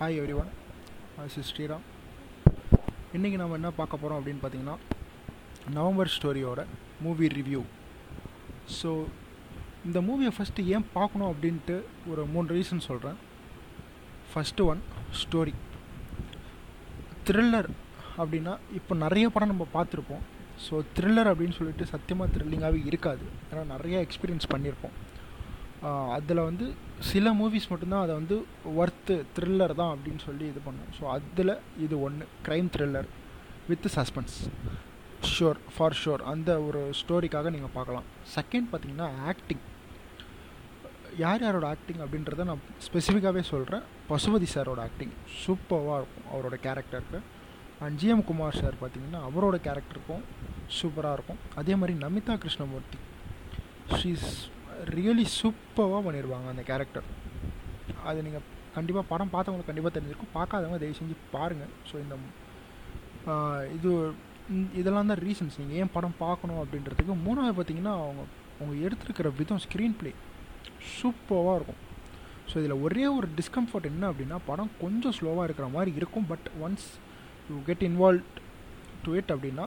Hi everyone C Sriram இன்றைக்கி நம்ம என்ன பார்க்க போகிறோம் அப்படின்னு பார்த்தீங்கன்னா நவம்பர் ஸ்டோரியோட மூவி ரிவ்யூ ஸோ இந்த மூவியை ஃபஸ்ட்டு ஏன் பார்க்கணும் அப்படின்ட்டு ஒரு மூணு ரீசன் சொல்கிறேன் ஃபஸ்ட்டு ஒன் ஸ்டோரி த்ரில்லர் அப்படின்னா இப்போ நிறைய படம் நம்ம பார்த்துருப்போம். ஸோ த்ரில்லர் அப்படின்னு சொல்லிட்டு சத்தியமாக த்ரில்லிங்காகவே இருக்காது. ஏன்னா நிறைய எக்ஸ்பீரியன்ஸ் பண்ணியிருப்போம் அதில் வந்து சில மூவிஸ் மட்டும்தான் அதை வந்து ஒர்த்து த்ரில்லர் தான் அப்படின்னு சொல்லி இது பண்ணும். ஸோ அதில் இது ஒன்று crime thriller with suspense sure for sure அந்த ஒரு ஸ்டோரிக்காக நீங்கள் பார்க்கலாம். செகண்ட் பார்த்தீங்கன்னா ஆக்டிங் யார் யாரோட ஆக்டிங் அப்படின்றத நான் ஸ்பெசிஃபிக்காகவே சொல்கிறேன் பசுபதி சாரோட ஆக்டிங் சூப்பராக இருக்கும் அவரோட கேரக்டருக்கு அண்ட் ஜிஎம் குமார் சார் பார்த்தீங்கன்னா அவரோட கேரக்டருக்கும் சூப்பராக இருக்கும். அதே மாதிரி நமிதா கிருஷ்ணமூர்த்தி. ஷீஸ் ரியலி சூப்பராக பண்ணிடுவாங்க அந்த கேரக்டர் அது நீங்கள் கண்டிப்பாக படம் பார்த்தவங்களுக்கு கண்டிப்பாக தெரிஞ்சிருக்கும். பார்க்காதவங்க தயவு செஞ்சு பாருங்கள் ஸோ இந்த இது இதெல்லாம் தான் ரீசன்ஸ் நீங்கள் ஏன் படம் பார்க்கணும் அப்படின்றதுக்கு மூணாவது பார்த்தீங்கன்னா அவங்க அவங்க எடுத்துருக்கிற விதம் ஸ்க்ரீன் ப்ளே சூப்பராக இருக்கும். ஸோ இதில் ஒரே ஒரு டிஸ்கம்ஃபர்ட் என்ன அப்படின்னா படம் கொஞ்சம் ஸ்லோவாக இருக்கிற மாதிரி இருக்கும். But once you get involve to it அப்படின்னா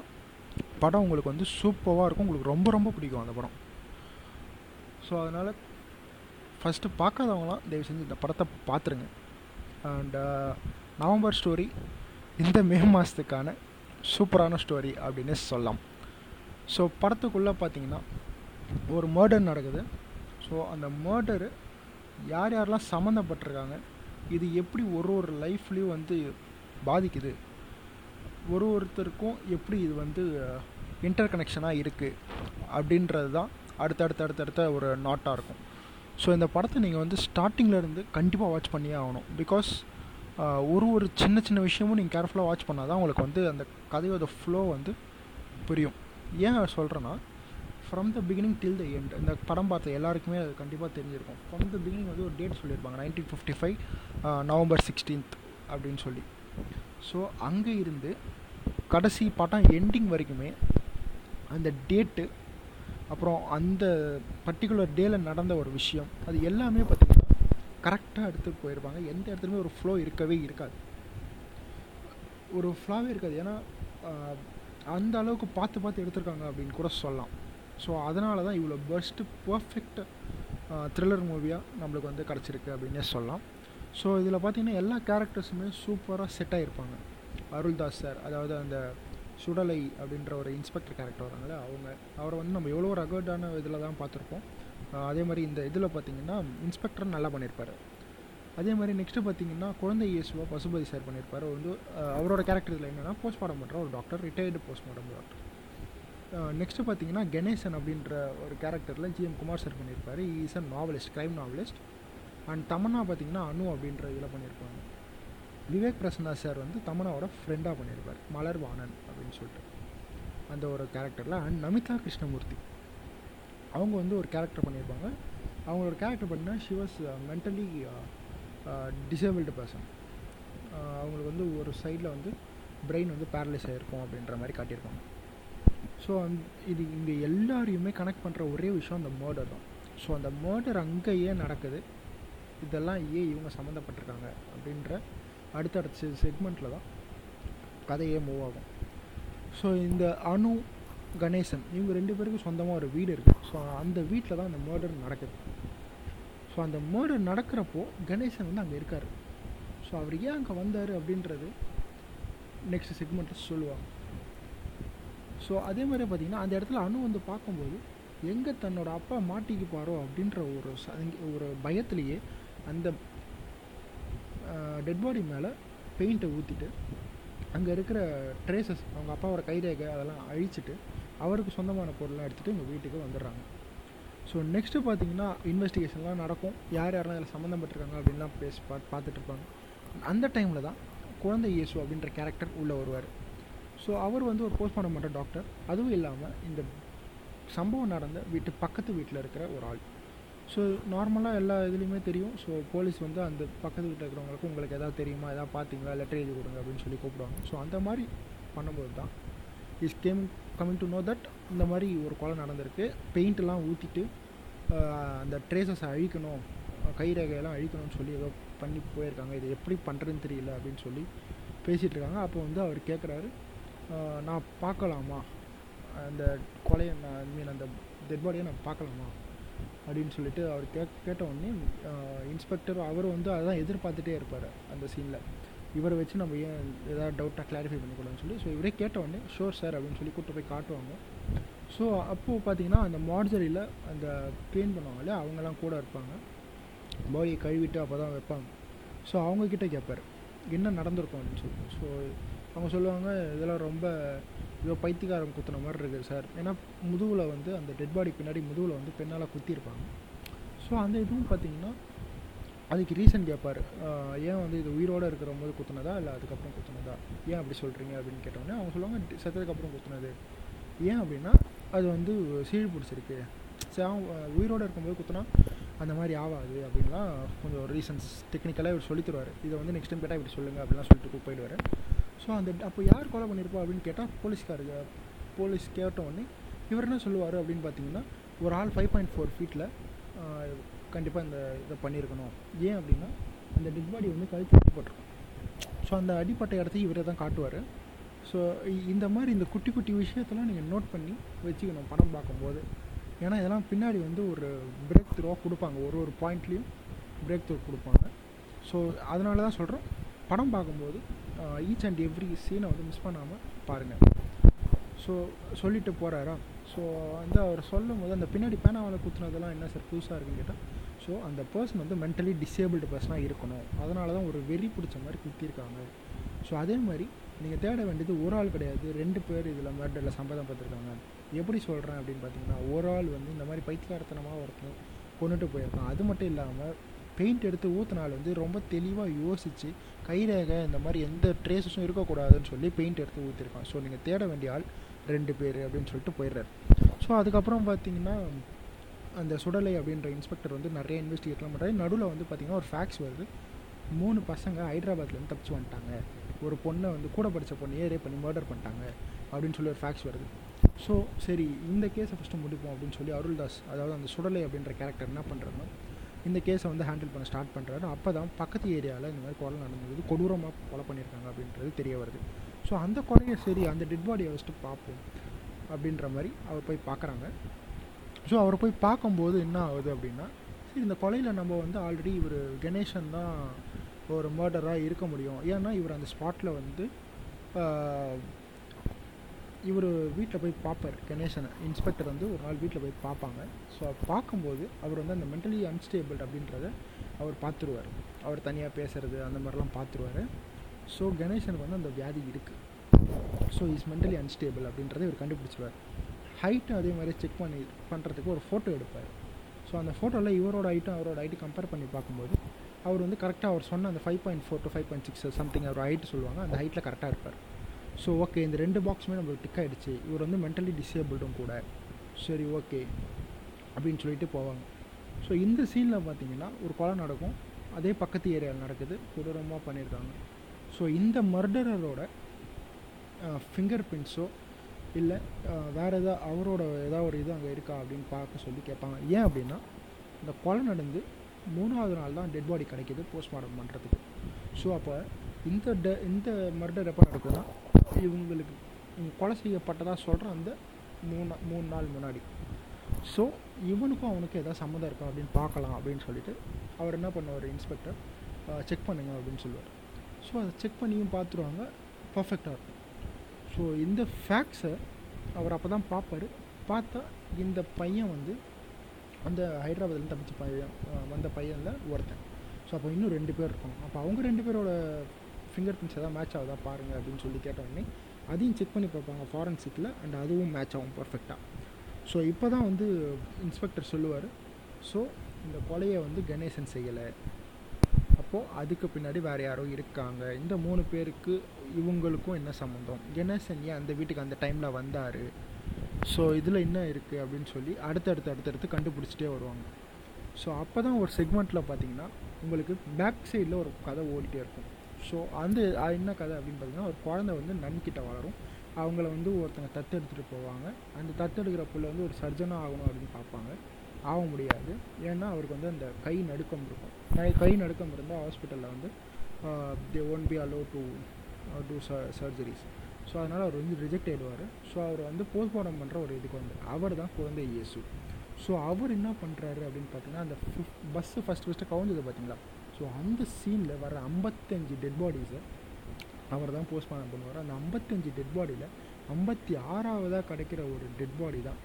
படம் உங்களுக்கு வந்து சூப்பராக இருக்கும். உங்களுக்கு ரொம்ப ரொம்ப பிடிக்கும் அந்த படம். ஸோ அதனால் ஃபஸ்ட்டு பார்க்காதவங்களாம் தயவு செஞ்சு இந்த படத்தை பார்த்துருங்க. அண்ட் uh, நவம்பர் ஸ்டோரி இந்த மே மாதத்துக்கான சூப்பரான ஸ்டோரி அப்படின்னு சொல்லலாம். ஸோ படத்துக்குள்ளே பார்த்தீங்கன்னா ஒரு மர்டர் நடக்குது. ஸோ அந்த மர்டரு யார் யாரெல்லாம் சம்மந்தப்பட்டிருக்காங்க இது எப்படி ஒரு ஒரு லைஃப்லேயும் வந்து பாதிக்குது ஒரு ஒருத்தருக்கும் எப்படி இது வந்து uh, இன்டர் கனெக்ஷனாக இருக்குது அப்படின்றது தான் அடுத்தடுத்த அடுத்தடுத்த ஒரு நாட்டாக இருக்கும். ஸோ இந்த படத்தை நீங்கள் வந்து ஸ்டார்டிங்கில் கண்டிப்பாக வாட்ச் பண்ணியே ஆகணும். பிகாஸ் ஒரு ஒரு சின்ன சின்ன விஷயமும் நீங்கள் கேர்ஃபுல்லாக வாட்ச் பண்ணால் தான் உங்களுக்கு வந்து அந்த கதையோட ஃப்ளோ வந்து புரியும். ஏன் சொல்கிறேன்னா from the beginning till the end இந்த படம் பார்த்த எல்லாருக்குமே அது கண்டிப்பாக தெரிஞ்சிருக்கும். ஃப்ரம் த பிகினிங் வந்து ஒரு டேட் சொல்லியிருப்பாங்க nineteen fifty five November sixteenth அப்படின்னு சொல்லி. ஸோ அங்கே இருந்து கடைசி படம் எண்டிங் வரைக்குமே அந்த டேட்டு அப்புறம் அந்த பர்டிகுலர் டேயில் நடந்த ஒரு விஷயம் அது எல்லாமே பார்த்திங்கன்னா கரெக்டாக எடுத்துகிட்டு போயிருப்பாங்க. எந்த இடத்துலையுமே ஒரு ஃப்ளோ இருக்கவே இருக்காது. ஒரு ஃப்ளாவே இருக்காது. ஏன்னா அந்த அளவுக்கு பார்த்து பார்த்து எடுத்திருக்காங்க அப்படின்னு கூட சொல்லலாம். ஸோ அதனால தான் இவ்வளோ பெஸ்ட்டு பர்ஃபெக்ட் த்ரில்லர் மூவியாக நம்மளுக்கு வந்து கிடச்சிருக்கு அப்படின்னே சொல்லலாம். ஸோ இதில் பார்த்திங்கன்னா எல்லா கேரக்டர்ஸுமே சூப்பராக செட் ஆகிருப்பாங்க அருள்தாஸ் சார் அதாவது அந்த சுடலை அப்படின்ற ஒரு இன்ஸ்பெக்டர் கேரக்டர் வராங்களே அவங்க அவரை வந்து நம்ம எவ்வளோ ரகர்டான இதில் தான் பார்த்துருப்போம். அதே மாதிரி இந்த இதில் பார்த்தீங்கன்னா இன்ஸ்பெக்டர் நல்லா பண்ணியிருப்பார். அதே மாதிரி நெக்ஸ்ட்டு பார்த்தீங்கன்னா குழந்தை இயேசுவா பசுபதி சார் பண்ணியிருப்பார். வந்து அவரோட கேரக்டர் இதில் என்னென்னா போஸ்ட்மார்ட்டம் பண்ணுற ஒரு doctor retired postmortem doctor next பார்த்தீங்கன்னா கணேசன் அப்படின்ற ஒரு கேரக்டரில் ஜிஎம் குமார் சார் பண்ணியிருப்பார். Is a novelist crime novelist and Tamannaah பார்த்தீங்கன்னா அனு அப்படின்ற இதில் பண்ணியிருப்பாங்க. விவேக் பிரசன்னா சார் வந்து தமனாவோட ஃப்ரெண்டாக பண்ணியிருப்பார் மலர் வாணன் அப்படின்னு சொல்லிட்டு. அந்த ஒரு கேரக்டரில் அண்ட் நமிதா கிருஷ்ணமூர்த்தி. அவங்க வந்து ஒரு கேரக்டர் பண்ணியிருப்பாங்க அவங்களோட கேரக்டர் பார்த்தீங்கன்னா she was mentally disabled person அவங்களுக்கு வந்து ஒரு சைடில் வந்து பிரெயின் வந்து பேரலைஸ் ஆகிருக்கும் அப்படின்ற மாதிரி காட்டியிருப்பாங்க. ஸோ அந் இது இங்கே எல்லாரையுமே கனெக்ட் பண்ணுற ஒரே விஷயம் அந்த மர்டர் தான். ஸோ அந்த மர்டர் அங்கேயே நடக்குது. இதெல்லாம் ஏன் இவங்க சம்மந்தப்பட்டிருக்காங்க அப்படின்ற அடுத்தடுத்த செக்மெண்ட்டில் தான் கதையே மூவ் ஆகும். ஸோ இந்த அனு கணேசன் இவங்க ரெண்டு பேருக்கும் சொந்தமாக ஒரு வீடு இருக்குது ஸோ அந்த வீட்டில் தான் அந்த மர்டர் நடக்குது. ஸோ அந்த மர்டர் நடக்கிறப்போ கணேசன் வந்து அங்கே இருக்கார். ஸோ அவர் ஏன் அங்கே வந்தார் அப்படின்றது நெக்ஸ்ட் செக்மெண்ட்டில் சொல்லுவாங்க. ஸோ அதே மாதிரி பார்த்திங்கன்னா அந்த இடத்துல அணு வந்து பார்க்கும்போது எங்கே தன்னோட அப்பா மாட்டிக்குப்பாரோ அப்படின்ற ஒரு ஒரு பயத்துலேயே அந்த டெட் பாடி மேலே பெயிண்ட்டை ஊற்றிட்டு அங்கே இருக்கிற ட்ரேசஸ் அவங்க அப்பாவோட கைரேகை அதெல்லாம் அழிச்சிட்டு அவருக்கு சொந்தமான பொருள்லாம் எடுத்துகிட்டு எங்கள் வீட்டுக்கு வந்துடுறாங்க. ஸோ நெக்ஸ்ட்டு பார்த்தீங்கன்னா இன்வெஸ்டிகேஷன்லாம் நடக்கும். யார் யாரெல்லாம் இதில் சம்மந்தப்பட்டிருக்காங்க அப்படின்லாம் பேசி பா பார்த்துட்ருப்பாங்க அந்த டைமில் தான் குழந்தை இயேசு அப்படின்ற கேரக்டர் உள்ளே வருவார். ஸோ அவர் வந்து ஒரு போஸ்ட்மார்ட்டம் பண்ணுற டாக்டர் அதுவும் இல்லாமல் இந்த சம்பவம் நடந்த வீட்டு பக்கத்து வீட்டில் இருக்கிற ஒரு ஆள். ஸோ நார்மலாக எல்லா இதுலேயுமே தெரியும். ஸோ போலீஸ் வந்து அந்த பக்கத்து வீட்டில் இருக்கிறவங்களுக்கு உங்களுக்கு எதாவது தெரியுமா? எதாவது பார்த்தீங்களா லெட்டர் எழுதி கொடுங்க அப்படின்னு சொல்லி கூப்பிடுவாங்க. ஸோ அந்த மாதிரி பண்ணும்போது தான் is came coming to know that இந்த மாதிரி ஒரு கொலை நடந்திருக்கு. பெயிண்ட்டெல்லாம் ஊற்றிட்டு அந்த ட்ரேசஸை அழிக்கணும். கைரேகையெல்லாம் அழிக்கணும்னு சொல்லி ஏதோ பண்ணி போயிருக்காங்க. இது எப்படி பண்ணுறதுன்னு தெரியல அப்படின்னு சொல்லி பேசிகிட்டு இருக்காங்க. அப்போ வந்து அவர் கேட்குறாரு நான் பார்க்கலாமா? அந்த கொலையை நான் ஐ மீன் அந்த டெட் பாடியை நான் பார்க்கலாமா? அப்படின்னு சொல்லிட்டு அவர் கே கேட்ட உடனே இன்ஸ்பெக்டர் அவர் வந்து அதான் எதிர்பார்த்துட்டே இருப்பார் அந்த சீனில் இவரை வச்சு நம்ம ஏன் ஏதாவது டவுட்டாக கிளாரிஃபை பண்ணிக்கூடாதுன்னு சொல்லி. ஸோ இவரே கேட்ட உடனே ஷோர் சார் அப்படின்னு சொல்லி கூப்பிட்டு போய் காட்டுவாங்க. ஸோ அப்போது பார்த்தீங்கன்னா அந்த மார்ஜரியில் அந்த க்ளீன் பண்ணுவாங்களே அவங்கெல்லாம் கூட இருப்பாங்க. பாடியை கழுவிட்டு அப்போ தான் வைப்பாங்க ஸோ அவங்கக்கிட்ட கேட்பார் என்ன நடந்திருக்கும்? அப்படின்னு சொல்லி. ஸோ அவங்க சொல்லுவாங்க இதெல்லாம் ரொம்ப ஏதோ பைத்தியக்காரன் குத்துன மாதிரி இருக்குது சார். ஏன்னா முதுகில் வந்து அந்த டெட் பாடி பின்னாடி முதுகில் வந்து பெண்ணால் குத்திருப்பாங்க. ஸோ அந்த இதுவும் பார்த்தீங்கன்னா அதுக்கு ரீசன் கேட்பார் ஏன் வந்து இது உயிரோடு இருக்கிற போது குத்துனதா? இல்லை அதுக்கப்புறம் குத்துனதா? ஏன் அப்படி சொல்கிறீங்க அப்படின்னு கேட்டோடனே அவங்க சொல்லுவாங்க செத்ததுக்கப்புறம் குத்துனது. ஏன் அப்படின்னா அது வந்து சீழ் பிடிச்சிருக்கு. சரி அவன் உயிரோடு இருக்கும்போது குத்துனா அந்த மாதிரி ஆகாது அப்படின்லாம் கொஞ்சம் ரீசன்ஸ் டெக்னிக்கலாக இவர் சொல்லி தருவார். இதை வந்து நெக்ஸ்ட் டைம் கேட்டால் இப்படி சொல்லுங்கள் அப்படிலாம் சொல்லிட்டு போயிடுவார். ஸோ அந்த அப்போ யார் கொலை பண்ணியிருப்பா அப்படின்னு கேட்டால் போலீஸ்காரங்க போலீஸ் கேட்ட உடனே இவர் என்ன சொல்லுவார் அப்படின்னு பார்த்தீங்கன்னா ஒரு ஆள் ஃபைவ் பாயிண்ட் ஃபோர் ஃபீட்டில் கண்டிப்பாக இந்த இதை பண்ணியிருக்கணும். ஏன் அப்படின்னா அந்த டெட் பாடி வந்து கழுத்து அடிப்பட்டிருக்கும் ஸோ அந்த அடிப்பட்ட இடத்தையும் இவரை தான் காட்டுவார். ஸோ இந்த மாதிரி இந்த குட்டி குட்டி விஷயத்தெல்லாம் நீங்கள் நோட் பண்ணி வச்சுக்கணும் படம் பார்க்கும்போது. ஏன்னா இதெல்லாம் பின்னாடி வந்து ஒரு பிரேக் த்ரூவாக கொடுப்பாங்க. ஒரு ஒரு பாயிண்ட்லேயும் பிரேக் த்ரூ கொடுப்பாங்க. ஸோ அதனால தான் சொல்கிறோம் படம் பார்க்கும்போது ஈச் அண்ட் எவ்ரி சீனை வந்து மிஸ் பண்ணாமல் பாருங்கள் ஸோ சொல்லிட்டு போகிறாரா ஸோ வந்து அவர் சொல்லும் போது அந்த பின்னாடி பேனாவில் குத்துனதெல்லாம் என்ன சார் புதுசாக இருக்குன்னு கேட்டால் ஸோ அந்த பர்சன் வந்து மென்டலி டிசேபிள்டு பர்சனாக இருக்கணும். அதனால தான் ஒரு வெறி பிடிச்ச மாதிரி குத்திருக்காங்க. ஸோ அதே மாதிரி நீங்கள் தேட வேண்டியது ஒரு ஆள் கிடையாது. ரெண்டு பேர் இதில் மர்டரில் சம்பதம் பார்த்துருக்காங்க எப்படி சொல்கிறேன் அப்படின்னு பார்த்தீங்கன்னா ஒரு ஆள் வந்து இந்த மாதிரி பைத்தியக்காரத்தனமாக ஒருத்தன் கொண்டுட்டு போயிருக்கான். அது மட்டும் இல்லாமல் பெயிண்ட் எடுத்து ஊற்றினால் வந்து ரொம்ப தெளிவாக யோசித்து கைரேகை இந்த மாதிரி எந்த ட்ரேசஸும் இருக்கக்கூடாதுன்னு சொல்லி பெயிண்ட் எடுத்து ஊற்றிருக்கான் ஸோ நீங்கள் தேட வேண்டிய ஆள் ரெண்டு பேர் அப்படின்னு சொல்லிட்டு போயிடுறாரு. ஸோ அதுக்கப்புறம் பார்த்தீங்கன்னா அந்த சுடலை அப்படின்ற இன்ஸ்பெக்டர் வந்து நிறைய இன்வெஸ்டிகேட்லாம் பண்ணுறாரு நடுவில் வந்து பார்த்திங்கன்னா ஒரு ஃபேக்ஸ் வருது. மூணு பசங்க ஹைதராபாத்லேருந்து தப்பிச்சு வந்துட்டாங்க. ஒரு பொண்ணை வந்து கூட படித்த பொண்ணையே ரேப் பண்ணி மர்டர் பண்ணிட்டாங்க அப்படின்னு சொல்லி ஒரு ஃபேக்ஸ் வருது. ஸோ சரி இந்த கேஸை ஃபஸ்ட்டு முடிப்போம் அப்படின்னு சொல்லி அருள்தாஸ் அதாவது அந்த சுடலை அப்படின்ற கேரக்டர் என்ன பண்ணுறாருன்னா இந்த கேஸை வந்து ஹேண்டில் பண்ண ஸ்டார்ட் பண்ணுறாரு அப்போ தான் பக்கத்து ஏரியாவில் இந்த மாதிரி கொலை நடந்தது கொடூரமாக கொலை பண்ணியிருக்காங்க அப்படின்றது தெரிய வருது. ஸோ அந்த கொலையை சரி அந்த டெட் பாடியை ஃபஸ்ட்டு பார்ப்போம் அப்படின்ற மாதிரி அவர் போய் பார்க்குறாங்க. ஸோ அவர் போய் பார்க்கும்போது என்ன ஆகுது அப்படின்னா சரி இந்த கொலையில் நம்ம வந்து ஆல்ரெடி இவர் கணேசன் தான் ஒரு மர்டராக இருக்க முடியும். ஏன்னா இவர் அந்த ஸ்பாட்டில் வந்து இவர் வீட்டில் போய் பார்ப்பார் கணேசனை. இன்ஸ்பெக்டர் வந்து ஒரு நாள் வீட்டில் போய் பார்ப்பாங்க ஸோ பார்க்கும்போது அவர் வந்து அந்த மென்டலி அன்ஸ்டேபிள் அப்படின்றத அவர் பார்த்துருவார். அவர் தனியாக பேசுகிறது அந்த மாதிரிலாம் பார்த்துருவார். ஸோ கணேசனுக்கு வந்து அந்த வியாதி இருக்குது ஸோ இஸ் மென்டலி அன்ஸ்டேபிள் அப்படின்றத இவர் கண்டுபிடிச்சிருவார். ஹைட்டும் அதே மாதிரி செக் பண்ணி பண்ணுறதுக்கு ஒரு ஃபோட்டோ எடுப்பார். ஸோ அந்த ஃபோட்டோவில் இவரோட ஹைட்டும் அவரோட ஹைட்டும் கம்பேர் பண்ணி பார்க்கும்போது அவர் வந்து கரெக்டாக அவர் சொன்ன அந்த five point four to five point six something our height சொல்லுவாங்க அந்த ஹைட்டில் கரெக்டாக இருப்பார். ஸோ ஓகே இந்த ரெண்டு பாக்ஸுமே நம்மளுக்கு டிக் ஆகிடுச்சு இவர் வந்து மென்டலி டிசேபிள்டும் கூட. சரி ஓகே அப்படின்னு சொல்லிட்டு போவாங்க. ஸோ இந்த சீனில் பார்த்தீங்கன்னா ஒரு கொலை நடக்கும். அதே பக்கத்து ஏரியாவில் நடக்குது. கொடூரமாக பண்ணியிருக்காங்க ஸோ இந்த மர்டரரோட ஃபிங்கர் பிரிண்ட்ஸோ இல்லை வேறு எதாவது அவரோட ஏதாவது ஒரு இது அங்கே இருக்கா அப்படின்னு பார்க்க சொல்லி கேட்பாங்க. ஏன் அப்படின்னா இந்த கொலை நடந்து மூணாவது நாள் தான் டெட் பாடி கிடைக்கிது போஸ்ட்மார்ட்டம் பண்ணுறதுக்கு ஸோ அப்போ இந்த ட இந்த மர்டர் எப்போ நடக்குதுன்னா இவங்களுக்கு இவங்க கொலை செய்யப்பட்டதாக சொல்கிற அந்த மூணு மூணு நாள் முன்னாடி. ஸோ இவனுக்கும் அவனுக்கும் எதாவது சம்மந்தம் இருக்கா அப்படின்னு பார்க்கலாம் அப்படின்னு சொல்லிட்டு அவர் என்ன பண்ணுவார் இன்ஸ்பெக்டர் செக் பண்ணுங்க அப்படின்னு சொல்லுவார். ஸோ அதை செக் பண்ணியும் பார்த்துருவாங்க பர்ஃபெக்டாக இருக்கும். ஸோ இந்த ஃபேக்ட்ஸை அவர் அப்போ தான் பார்ப்பார். பார்த்தா இந்த பையன் வந்து அந்த ஹைதராபாத்லேருந்து தப்பிச்ச பையன் வந்த பையனில் ஒருத்தன். ஸோ அப்போ இன்னும் ரெண்டு பேர் இருக்கும் அப்போ அவங்க ரெண்டு பேரோட ஃபிங்கர் பிரிண்ட்ஸ் எதாவது மேட்ச் ஆகுதா பாருங்கள் அப்படின்னு சொல்லி கேட்டோடனே அதையும் செக் பண்ணி பார்ப்பாங்க ஃபாரன்சிக்கில் அண்ட் அதுவும் மேட்ச் ஆகும் பர்ஃபெக்டாக ஸோ இப்போ தான் வந்து இன்ஸ்பெக்டர் சொல்லுவார். ஸோ இந்த கொலையை வந்து கணேசன் செய்யலை. அப்போது அதுக்கு பின்னாடி வேறு யாரோ இருக்காங்க. இந்த மூணு பேருக்கு இவங்களுக்கும் என்ன சம்மந்தம் கணேசன் ஏன் அந்த வீட்டுக்கு அந்த டைமில் வந்தார்? ஸோ இதில் என்ன இருக்குது அப்படின்னு சொல்லி அடுத்தடுத்து அடுத்தடுத்து கண்டுபிடிச்சிட்டே வருவாங்க. ஸோ அப்போ தான் ஒரு செக்மெண்ட்டில் பார்த்தீங்கன்னா உங்களுக்கு பேக் சைடில் ஒரு கதை ஓடிட்டே இருக்கும். ஸோ அந்த என்ன கதை அப்படின்னு பார்த்தீங்கன்னா ஒரு குழந்தை வந்து நன்கிட்ட வளரும். அவங்கள வந்து ஒருத்தங்க தத்தெடுத்துகிட்டு போவாங்க. அந்த தத்தெடுக்கிற பிள்ளை வந்து ஒரு சர்ஜனாக ஆகணும் அப்படின்னு பார்ப்பாங்க. ஆக முடியாது. ஏன்னா அவருக்கு வந்து அந்த கை நடுக்கம் இருக்கும். கை- கை நடுக்கம் இருந்தால் ஹாஸ்பிட்டலில் வந்து they won't be allow to do ச சர்ஜரிஸ் ஸோ அதனால் அவர் வந்து ரிஜெக்ட் ஆகிடுவார் ஸோ அவர் வந்து போஸ்ட்மார்டம் பண்ணுற ஒரு இதுக்கு வந்து அவர் தான் குழந்தை இயேசு. ஸோ அவர் என்ன பண்ணுறாரு அப்படின்னு பார்த்தீங்கன்னா அந்த பஸ்ஸு ஃபஸ்ட்டு ஃபஸ்ட்டு கவுந்தது பார்த்தீங்களா? ஸோ அந்த சீனில் வர ஐம்பத்தஞ்சு டெட் பாடிஸை அவர் தான் போஸ்ட்மார்டம் பண்ணுவார். அந்த ஐம்பத்தஞ்சு டெட் பாடியில் ஐம்பத்தி ஆறாவதாக கிடைக்கிற ஒரு டெட் பாடி தான்.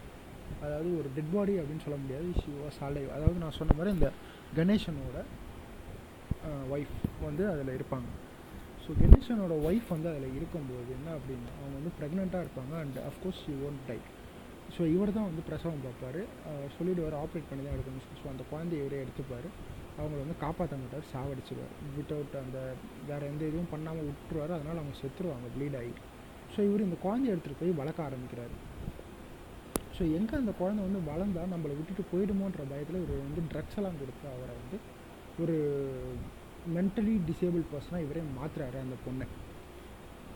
அதாவது ஒரு டெட் பாடி அப்படின்னு சொல்ல முடியாது. ஷிவா சாலை அதாவது நான் சொன்ன மாதிரி இந்த கணேசனோட ஒய்ஃப் வந்து அதில் இருப்பாங்க. ஸோ கணேசனோட ஒய்ஃப் வந்து அதில் இருக்கும்போது என்ன அப்படின்னா அவங்க வந்து ப்ரெக்னெண்ட்டாக இருப்பாங்க and of course she won't die so இவர் தான் வந்து பிரசவம் பார்ப்பார். சொல்லிவிடுவார் ஆப்ரேட் பண்ணி தான் எடுக்கணும். ஸோ அந்த குழந்தைய இவரே எடுத்துப்பார். அவங்கள வந்து காப்பாற்ற மாட்டார் சாவடிச்சிருவார். வித்தவுட் அந்த வேறு எந்த இதுவும் பண்ணாமல் விட்டுருவார் அதனால் அவங்க செத்துருவாங்க ப்ளீட் ஆகி. ஸோ இவர் இந்த குழந்தைய எடுத்துகிட்டு போய் வளர்க்க ஆரம்பிக்கிறார். ஸோ எங்கே அந்த குழந்தை வந்து வளர்ந்தால் நம்மளை விட்டுட்டு போயிடுமோன்ற பயத்தில் இவர் வந்து ட்ரக்ஸ் எல்லாம் கொடுத்து அவரை வந்து ஒரு மென்டலி டிசேபிள் பர்சனாக இவரே மாற்றுறாரு அந்த பொண்ணை.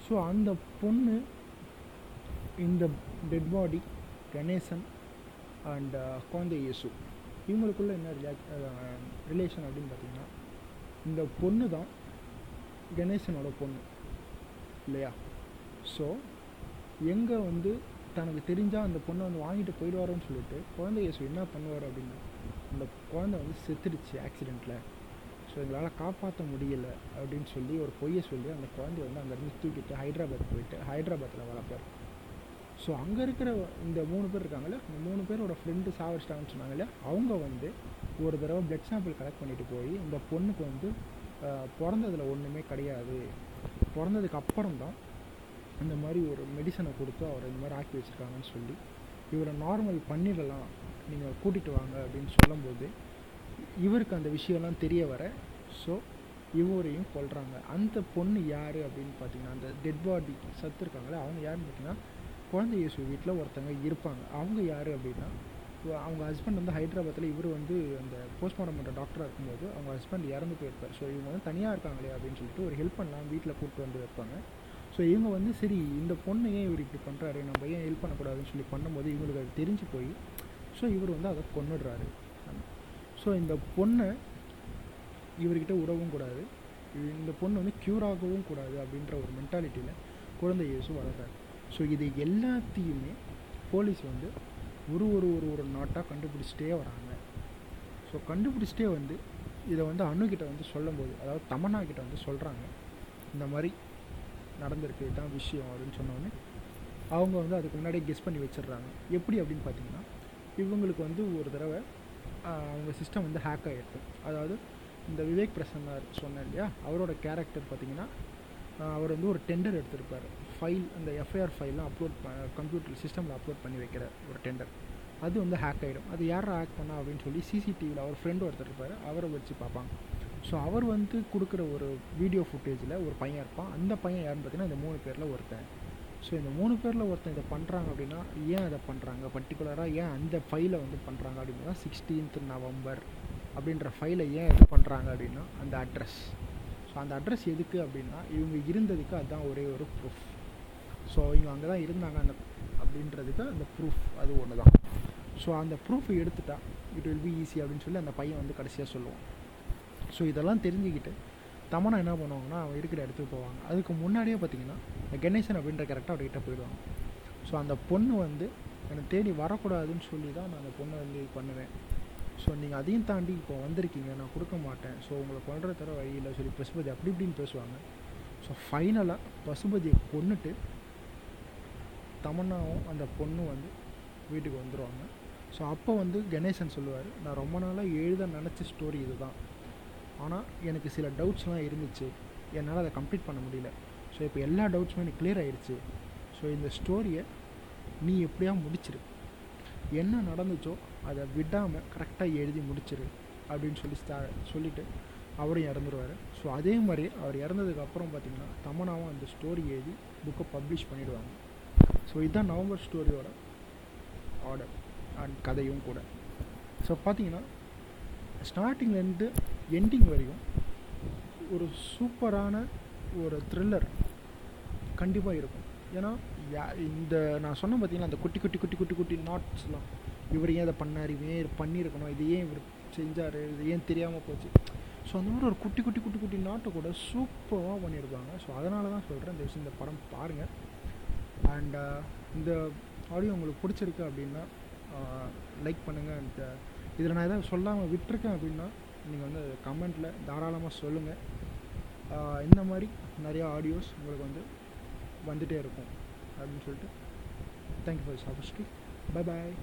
ஸோ அந்த பொண்ணு இந்த டெட் பாடி கணேசன் அண்ட் குழந்தை இயேசு. இவங்களுக்குள்ள என்ன ரியாக்ட் ரிலேஷன் அப்படின்னு பார்த்தீங்கன்னா இந்த பொண்ணு தான் கணேசனோட பொண்ணு இல்லையா? ஸோ எங்கே வந்து தனக்கு தெரிஞ்சால் அந்த பொண்ணை வந்து வாங்கிட்டு போயிடுவாரோன்னு சொல்லிட்டு குழந்தை இயேசு என்ன பண்ணுவார் அப்படின்னா அந்த குழந்தை வந்து செத்துடுச்சு ஆக்சிடெண்ட்டில் ஸோ எங்களால் காப்பாற்ற முடியல அப்படின்னு சொல்லி ஒரு பொய்யை சொல்லி அந்த குழந்தைய வந்து அங்கேருந்து தூக்கிட்டு ஹைதராபாத் போயிட்டு ஹைதராபாத்தில் வளர்ப்பார். ஸோ அங்கே இருக்கிற இந்த மூணு பேர் இருக்காங்கல்ல இந்த மூணு பேரோட ஃப்ரெண்டு சாவடிச்சிட்டாங்கன்னு சொன்னாங்கல்ல அவங்க வந்து ஒரு தடவை பிளட் சாம்பிள் கலெக்ட் பண்ணிட்டு போய் இந்த பொண்ணுக்கு வந்து பிறந்ததில் ஒன்றுமே கிடையாது. பிறந்ததுக்கு அப்புறம் தான் இந்த மாதிரி ஒரு மெடிசனை கொடுத்து அவரை இந்த மாதிரி ஆக்கி வச்சுருக்காங்கன்னு சொல்லி இவரை நார்மல் பண்ணிடலாம் நீங்கள் கூட்டிகிட்டு வாங்க அப்படின்னு சொல்லும்போது இவருக்கு அந்த விஷயம்லாம் தெரிய வர ஸோ இவரையும் கொள்கிறாங்க அந்த பொண்ணு யார் அப்படின்னு பார்த்தீங்கன்னா அந்த டெட் பாடி சத்து இருக்காங்களே அவங்க யாருன்னு பார்த்தீங்கன்னா குழந்தை இயேசு வீட்டில் ஒருத்தவங்க இருப்பாங்க. அவங்க யார் அப்படின்னா அவங்க ஹஸ்பண்ட் வந்து ஹைதராபாத்தில் இவர் வந்து அந்த போஸ்ட்மார்ட்டம் பண்ணுற டாக்டராக இருக்கும்போது அவங்க ஹஸ்பண்ட் இறந்து போயிருப்பார். ஸோ இவங்க வந்து தனியாக இருக்காங்களே அப்படின்னு சொல்லிட்டு ஒரு ஹெல்ப் பண்ணலாம் வீட்டில் கூப்பிட்டு வந்து வைப்பாங்க. ஸோ இவங்க வந்து சரி இந்த பொண்ணு ஏன் இவர் இப்படி பண்ணுறாரு நம்ம ஏன் ஹெல்ப் பண்ணக்கூடாதுன்னு சொல்லி பண்ணும்போது இவங்களுக்கு அது தெரிஞ்சு போய் ஸோ இவர் வந்து அதை கொன்னுடுறாரு. ஸோ இந்த பொண்ணை இவர்கிட்ட உறவும் கூடாது. இந்த பொண்ணு வந்து க்யூர் ஆகவும் கூடாது அப்படின்ற ஒரு மென்டாலிட்டியில் குழந்தை இயேசு வளர்றாரு. ஸோ இது எல்லாத்தையுமே போலீஸ் வந்து ஒரு ஒரு ஒரு ஒரு நாட்டாக கண்டுபிடிச்சிட்டே வராங்க. ஸோ கண்டுபிடிச்சிட்டே வந்து இதை வந்து அணுகிட்ட வந்து சொல்லும்போது அதாவது தமன்னா கிட்ட வந்து சொல்கிறாங்க இந்த மாதிரி நடந்திருக்கு தான் விஷயம் அப்படின்னு சொன்னோடனே அவங்க வந்து அதுக்கு முன்னாடியே கெஸ் பண்ணி வச்சிடுறாங்க. எப்படி அப்படின்னு பார்த்தீங்கன்னா இவங்களுக்கு வந்து ஒரு தடவை அவங்க சிஸ்டம் வந்து ஹேக் ஆகிருக்கும் அதாவது இந்த விவேக் பிரசன்னார் சொன்னேன் இல்லையா அவரோட கேரக்டர் பார்த்திங்கன்னா அவர் வந்து ஒரு டெண்டர் எடுத்திருப்பார். ஃபைல் அந்த எஃப்ஐஆர் ஃபைல்லாம் அப்லோட் கம்ப்யூட்டர் சிஸ்டமில் அப்லோட் பண்ணி வைக்கிற ஒரு டெண்டர். அது வந்து ஹேக் ஆகிடும் அது யார் ஹேக் பண்ணா அப்படின்னு சொல்லி சிசிடிவியில் அவர் ஃப்ரெண்டு ஒருத்தர் இருப்பார். அவரை வச்சு பார்ப்பாங்க. ஸோ அவர் வந்து கொடுக்குற ஒரு வீடியோ ஃபுட்டேஜில் ஒரு பையன் இருப்பான். அந்த பையன் யாருன்னு பார்த்தீங்கன்னா இந்த மூணு பேரில் ஒருத்தன். ஸோ இந்த மூணு பேரில் ஒருத்தன் இதை பண்ணுறாங்க அப்படின்னா ஏன் அதை பண்ணுறாங்க பர்டிகுலராக ஏன் அந்த ஃபைலை வந்து பண்ணுறாங்க அப்படின்னா சிக்ஸ்டீன்த் நவம்பர் அப்படின்ற ஃபைலை ஏன் இது பண்ணுறாங்க அப்படின்னா அந்த அட்ரஸ் ஸோ அந்த அட்ரஸ் எதுக்கு அப்படின்னா இவங்க இருந்ததுக்கு அதுதான் ஒரே ஒரு ப்ரூஃப் ஸோ இவங்க அங்கே தான் இருந்தாங்க அந்த அப்படின்றதுக்கு அந்த ப்ரூஃப் அது ஒன்று தான் ஸோ அந்த ப்ரூஃப் எடுத்துட்டா இட் வில் பி ஈஸி அப்படின்னு சொல்லி அந்த பையன் வந்து கடைசியாக சொல்லுவான். ஸோ இதெல்லாம் தெரிஞ்சுக்கிட்டு தமனா என்ன பண்ணுவாங்கன்னா அவன் இருக்கிற இடத்துக்கு போவாங்க. அதுக்கு முன்னாடியே பார்த்தீங்கன்னா இந்த கணேசன் அப்படின்ற கரெக்டாக அவர்கிட்ட போயிடுவாங்க. ஸோ அந்த பொண்ணு வந்து என்னை தேடி வரக்கூடாதுன்னு சொல்லி தான் நான் அந்த பொண்ணை வந்து இது பண்ணுவேன். ஸோ நீங்கள் அதையும் தாண்டி இப்போ வந்திருக்கீங்க நான் கொடுக்க மாட்டேன். ஸோ உங்களை கொல்ற தர வழி இல்லை. சொல்லி பசுபதி அப்படி இப்படின்னு பேசுவாங்க. ஸோ ஃபைனலாக பசுபதியை கொண்டுட்டு தமன்னாவும் அந்த பொண்ணும் வந்து வீட்டுக்கு வந்துடுவாங்க ஸோ அப்போ வந்து கணேசன் சொல்லுவார் நான் ரொம்ப நாளாக எழுத நினச்ச ஸ்டோரி இதுதான். ஆனால் எனக்கு சில டவுட்ஸ்லாம் இருந்துச்சு. என்னால் அதை கம்ப்ளீட் பண்ண முடியல. ஸோ இப்போ எல்லா டவுட்ஸுமே எனக்கு கிளியர் ஆகிடுச்சு ஸோ இந்த ஸ்டோரியை நீ எப்படியா முடிச்சிரு? என்ன நடந்துச்சோ அதை விடாமல் கரெக்டாக எழுதி முடிச்சிரு அப்படின்னு சொல்லி ஸ்டா சொல்லிவிட்டு அவரும் இறந்துருவார். ஸோ அதே மாதிரி அவர் இறந்ததுக்கப்புறம் பார்த்திங்கன்னா பார்த்தீங்கன்னா தமனாவும் அந்த ஸ்டோரி எழுதி புக்கை பப்ளிஷ் பண்ணிவிடுவாங்க ஸோ இதுதான் நவம்பர் ஸ்டோரியோட ஆர்டர் அண்ட் கதையும் கூட. ஸோ பார்த்தீங்கன்னா ஸ்டார்டிங்லேருந்து எண்டிங் வரையும் ஒரு சூப்பரான ஒரு த்ரில்லர் கண்டிப்பாக இருக்கும். ஏன்னா யா- இந்த நான் சொன்னேன் பார்த்தீங்களா அந்த குட்டி குட்டி குட்டி குட்டி குட்டி நாட்ஸ்லாம் இவர் ஏன் இதை பண்ணார்? இவன் ஏன் பண்ணியிருக்கணும் இது ஏன் இவர் செஞ்சார்? இது ஏன் தெரியாமல் போச்சு? ஸோ அந்த மாதிரி ஒரு குட்டி குட்டி குட்டி குட்டி நாட்டை கூட சூப்பராக பண்ணியிருப்பாங்க ஸோ அதனால தான் சொல்கிறேன் இந்த விஷயம் இந்த படம் பாருங்கள் அண்ட் uh, இந்த ஆடியோ உங்களுக்கு பிடிச்சிருக்கு அப்படின்னா uh, லைக் பண்ணுங்கள் அண்ட் uh, இதில் நான் எதாவது சொல்லாமல் விட்டுருக்கேன் அப்படின்னா நீங்கள் வந்து கமெண்ட்டில் தாராளமாக சொல்லுங்கள் இந்த மாதிரி நிறையா ஆடியோஸ் உங்களுக்கு வந்து வந்துகிட்டே இருக்கும். அப்படின்னு சொல்லிட்டு தேங்க்யூ ஃபார் சாபிஸ்டி பை பாய்